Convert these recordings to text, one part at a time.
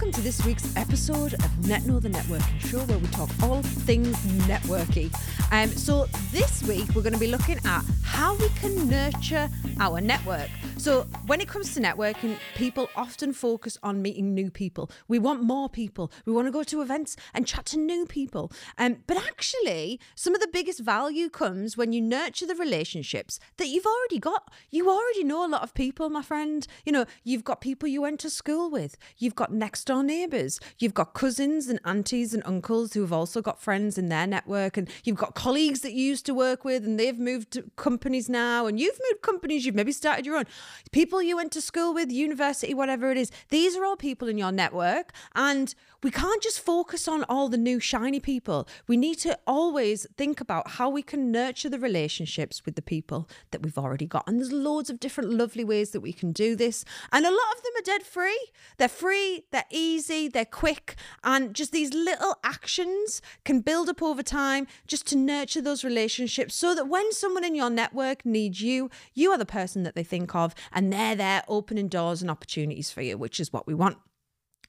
welcome to this week's episode of Net the Networking Show, where we talk all things networky. Um, so this week we're going to be looking at how we can nurture our network. So when it comes to networking, people often focus on meeting new people. We want more people. We want to go to events and chat to new people. Um, but actually, some of the biggest value comes when you nurture the relationships that you've already got. You already know a lot of people, my friend. You know, you've got people you went to school with. You've got next door neighbours. You've got cousins and aunties and uncles who have also got friends in their network. And you've got colleagues that you used to work with and they've moved to companies now. And you've moved companies, you've maybe started your own. People you went to school with, university, whatever it is. These are all people in your network. And we can't just focus on all the new shiny people. We need to always think about how we can nurture the relationships with the people that we've already got. And there's loads of different lovely ways that we can do this. And a lot of them are dead free. They're free, they're easy, they're quick. And just these little actions can build up over time just to nurture those relationships so that when someone in your network needs you, you are the person that they think of and they're there opening doors and opportunities for you, which is what we want.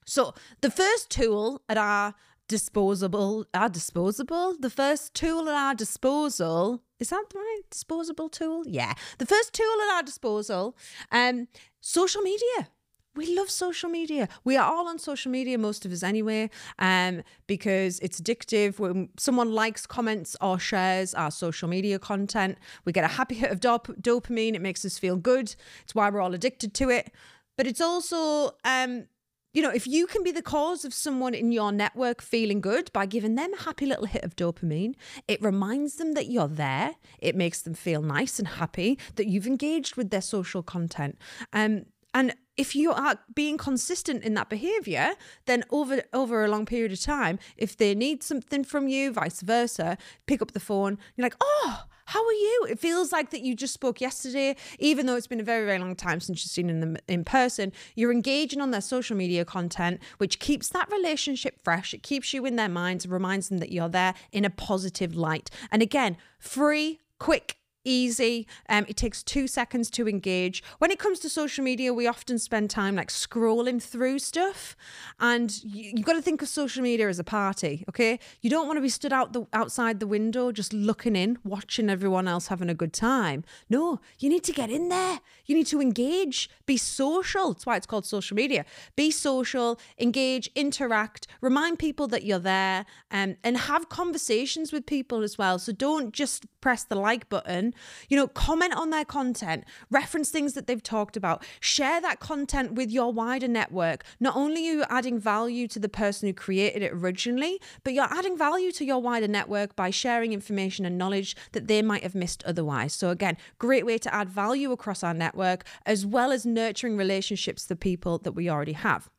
So the first tool at our disposable, our disposable, the first tool at our disposal is that the right disposable tool? Yeah, the first tool at our disposal, um, social media. We love social media. We are all on social media, most of us anyway, um, because it's addictive. When someone likes, comments, or shares our social media content, we get a happy hit of dop- dopamine. It makes us feel good. It's why we're all addicted to it. But it's also um, you know, if you can be the cause of someone in your network feeling good by giving them a happy little hit of dopamine, it reminds them that you're there. It makes them feel nice and happy that you've engaged with their social content. Um, and if you are being consistent in that behavior, then over over a long period of time, if they need something from you, vice versa, pick up the phone. You're like, oh, how are you? It feels like that you just spoke yesterday, even though it's been a very, very long time since you've seen them in person. You're engaging on their social media content, which keeps that relationship fresh. It keeps you in their minds, reminds them that you're there in a positive light. And again, free, quick, easy. Um, it takes two seconds to engage. When it comes to social media, we often spend time like scrolling through stuff, and you, you got to think of social media as a party. Okay, you don't want to be stood out the outside the window just looking in, watching everyone else having a good time. No, you need to get in there. You need to engage, be social. That's why it's called social media. Be social, engage, interact, remind people that you're there, um, and have conversations with people as well. So don't just press the like button you know, comment on their content, reference things that they've talked about, share that content with your wider network. Not only are you adding value to the person who created it originally, but you're adding value to your wider network by sharing information and knowledge that they might have missed otherwise. So, again, great way to add value across our network as well as nurturing relationships to people that we already have.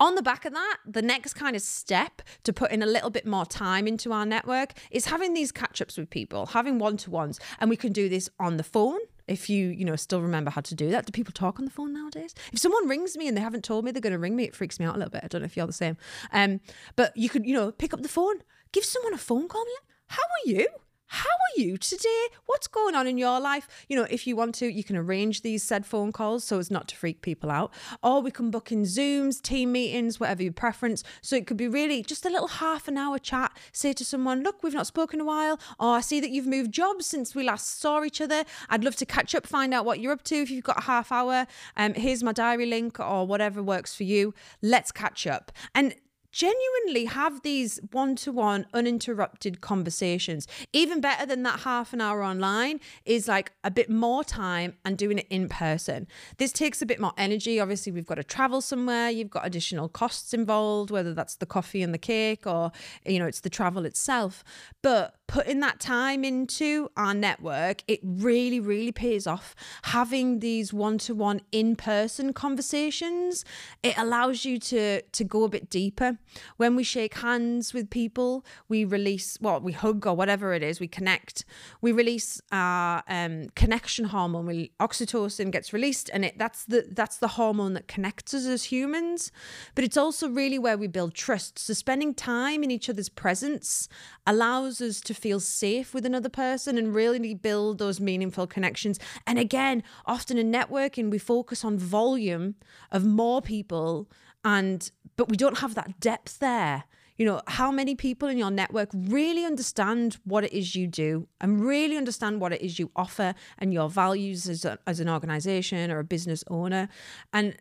On the back of that, the next kind of step to put in a little bit more time into our network is having these catch ups with people, having one to ones. And we can do this on the phone. If you you know still remember how to do that. Do people talk on the phone nowadays? If someone rings me and they haven't told me they're going to ring me. It freaks me out a little bit. I don't know if you're the same. Um but you could you know pick up the phone. Give someone a phone call. How are you how are you today? What's going on in your life? You know, if you want to, you can arrange these said phone calls so as not to freak people out. Or we can book in Zooms, team meetings, whatever your preference. So it could be really just a little half an hour chat. Say to someone, look, we've not spoken a while. Or I see that you've moved jobs since we last saw each other. I'd love to catch up, find out what you're up to if you've got a half hour. Um, here's my diary link or whatever works for you. Let's catch up. And genuinely have these one to one, uninterrupted conversations. Even better than that half an hour online is like a bit more time and doing it in person. This takes a bit more energy. Obviously, we've got to travel somewhere, you've got additional costs involved, whether that's the coffee and the cake or, you know, it's the travel itself. But putting that time into our network, it really, really pays off. Having these one to one in person conversations, it allows you to, to go a bit deeper. When we shake hands with people, we release, well, we hug or whatever it is, we connect. We release our um, connection hormone. We, oxytocin gets released, and it that's the that's the hormone that connects us as humans. But it's also really where we build trust. So spending time in each other's presence allows us to feel safe with another person and really build those meaningful connections. And again, often in networking, we focus on volume of more people and but we don't have that depth there. You know how many people in your network really understand what it is you do and really understand what it is you offer and your values as, a, as an organization or a business owner. And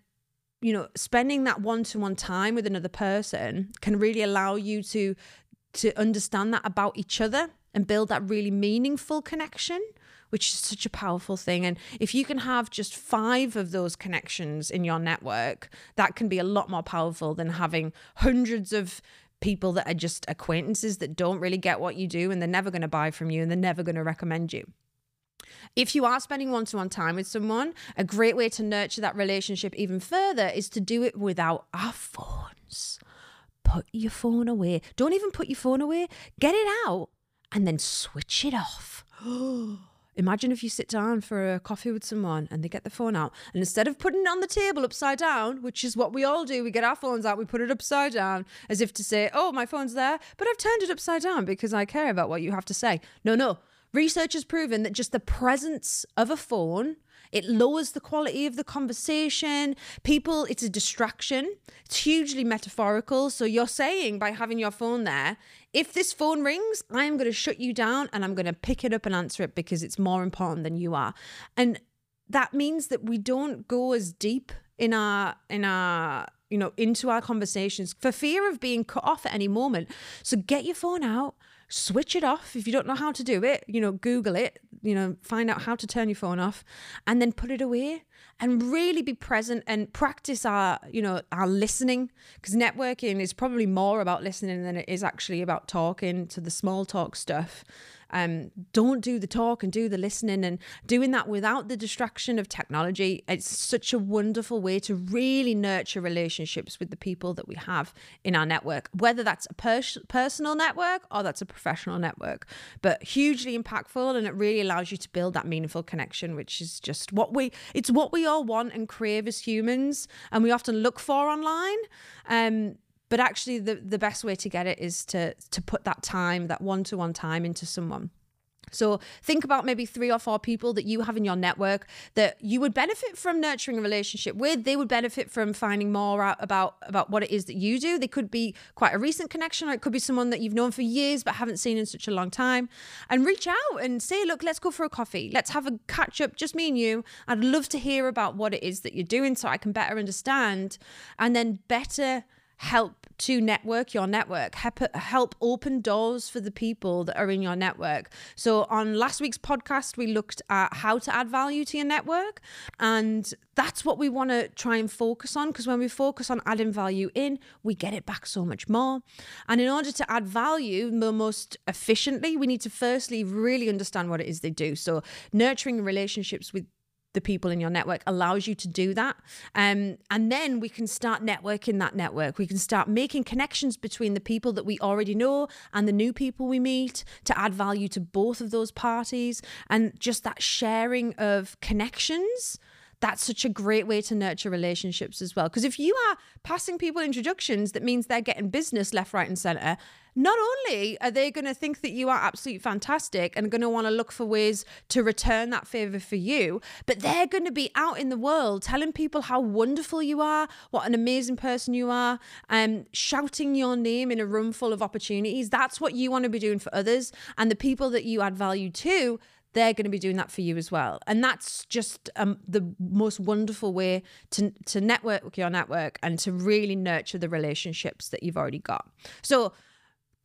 you know spending that one-to-one time with another person can really allow you to to understand that about each other and build that really meaningful connection which is such a powerful thing. And if you can have just five of those connections in your network, that can be a lot more powerful than having hundreds of people that are just acquaintances that don't really get what you do and they're never going to buy from you and they're never going to recommend you. If you are spending one to one time with someone, a great way to nurture that relationship even further is to do it without our phones. Put your phone away. Don't even put your phone away. Get it out and then switch it off. Imagine if you sit down for a coffee with someone and they get the phone out, and instead of putting it on the table upside down, which is what we all do, we get our phones out, we put it upside down as if to say, Oh, my phone's there, but I've turned it upside down because I care about what you have to say. No, no. Research has proven that just the presence of a phone it lowers the quality of the conversation. People, it's a distraction. It's hugely metaphorical. So you're saying by having your phone there, if this phone rings, I'm going to shut you down and I'm going to pick it up and answer it because it's more important than you are. And that means that we don't go as deep in our in our you know into our conversations for fear of being cut off at any moment so get your phone out switch it off. If you don't know how to do it you know google it you know find out how to turn your phone off and then put it away and really be present and practice our you know our listening because networking is probably more about listening than it is actually about talking to the small talk stuff um, don't do the talk and do the listening and doing that without the distraction of technology. It's such a wonderful way to really nurture relationships with the people that we have in our network, whether that's a pers- personal network or that's a professional network, but hugely impactful. And it really allows you to build that meaningful connection, which is just what we, it's what we all want and crave as humans. And we often look for online. Um, but actually the the best way to get it is to to put that time that one-to-one time into someone so think about maybe three or four people that you have in your network that you would benefit from nurturing a relationship with. They would benefit from finding more out about about what it is that you do. They could be quite a recent connection, or it could be someone that you've known for years but haven't seen in such a long time. And reach out and say, look, let's go for a coffee. Let's have a catch up, just me and you. I'd love to hear about what it is that you're doing so I can better understand and then better help to network your network help, open doors for the people that are in your network. So on last week's podcast we looked at how to add value to your network and that's what we want to try and focus on because when we focus on adding value in we get it back so much more. And in order to add value the most efficiently we need to firstly really understand what it is they do. So nurturing relationships with the people in your network allows you to do that. Um, and then we can start networking that network. We can start making connections between the people that we already know and the new people we meet to add value to both of those parties. And just that sharing of connections that's such a great way to nurture relationships as well. Because if you are passing people introductions, that means they're getting business left, right, and center not only are they going to think that you are absolutely fantastic and going to want to look for ways to return that favor for you, but they're going to be out in the world telling people how wonderful you are, what an amazing person you are, and um, shouting your name in a room full of opportunities. That's what you want to be doing for others. And the people that you add value to, they're going to be doing that for you as well. And that's just um, the most wonderful way to, to network your network and to really nurture the relationships that you've already got. So,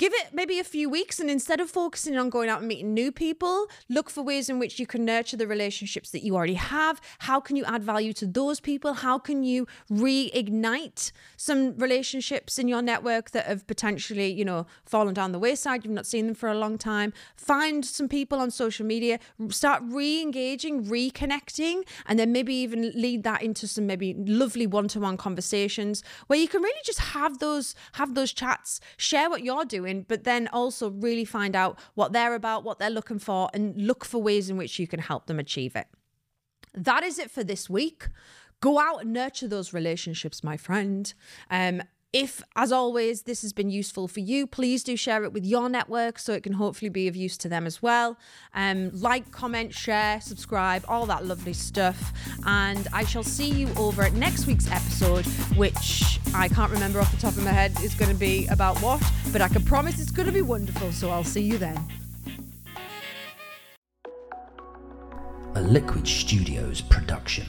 give it maybe a few weeks and instead of focusing on going out and meeting new people look for ways in which you can nurture the relationships that you already have. How can you add value to those people? How can you reignite some relationships in your network that have potentially you know fallen down the wayside? You've not seen them for a long time. Find some people on social media. Start re-engaging reconnecting and then maybe even lead that into some maybe lovely one-to-one conversations where you can really just have those have those chats share what you're doing doing, but then also really find out what they're about, what they're looking for, and look for ways in which you can help them achieve it. That is it for this week. Go out and nurture those relationships, my friend. Um, If, as always, this has been useful for you, please do share it with your network so it can hopefully be of use to them as well. Um, like, comment, share, subscribe, all that lovely stuff. And I shall see you over at next week's episode, which I can't remember off the top of my head is going to be about what, but I can promise it's going to be wonderful. So I'll see you then. A Liquid Studios production.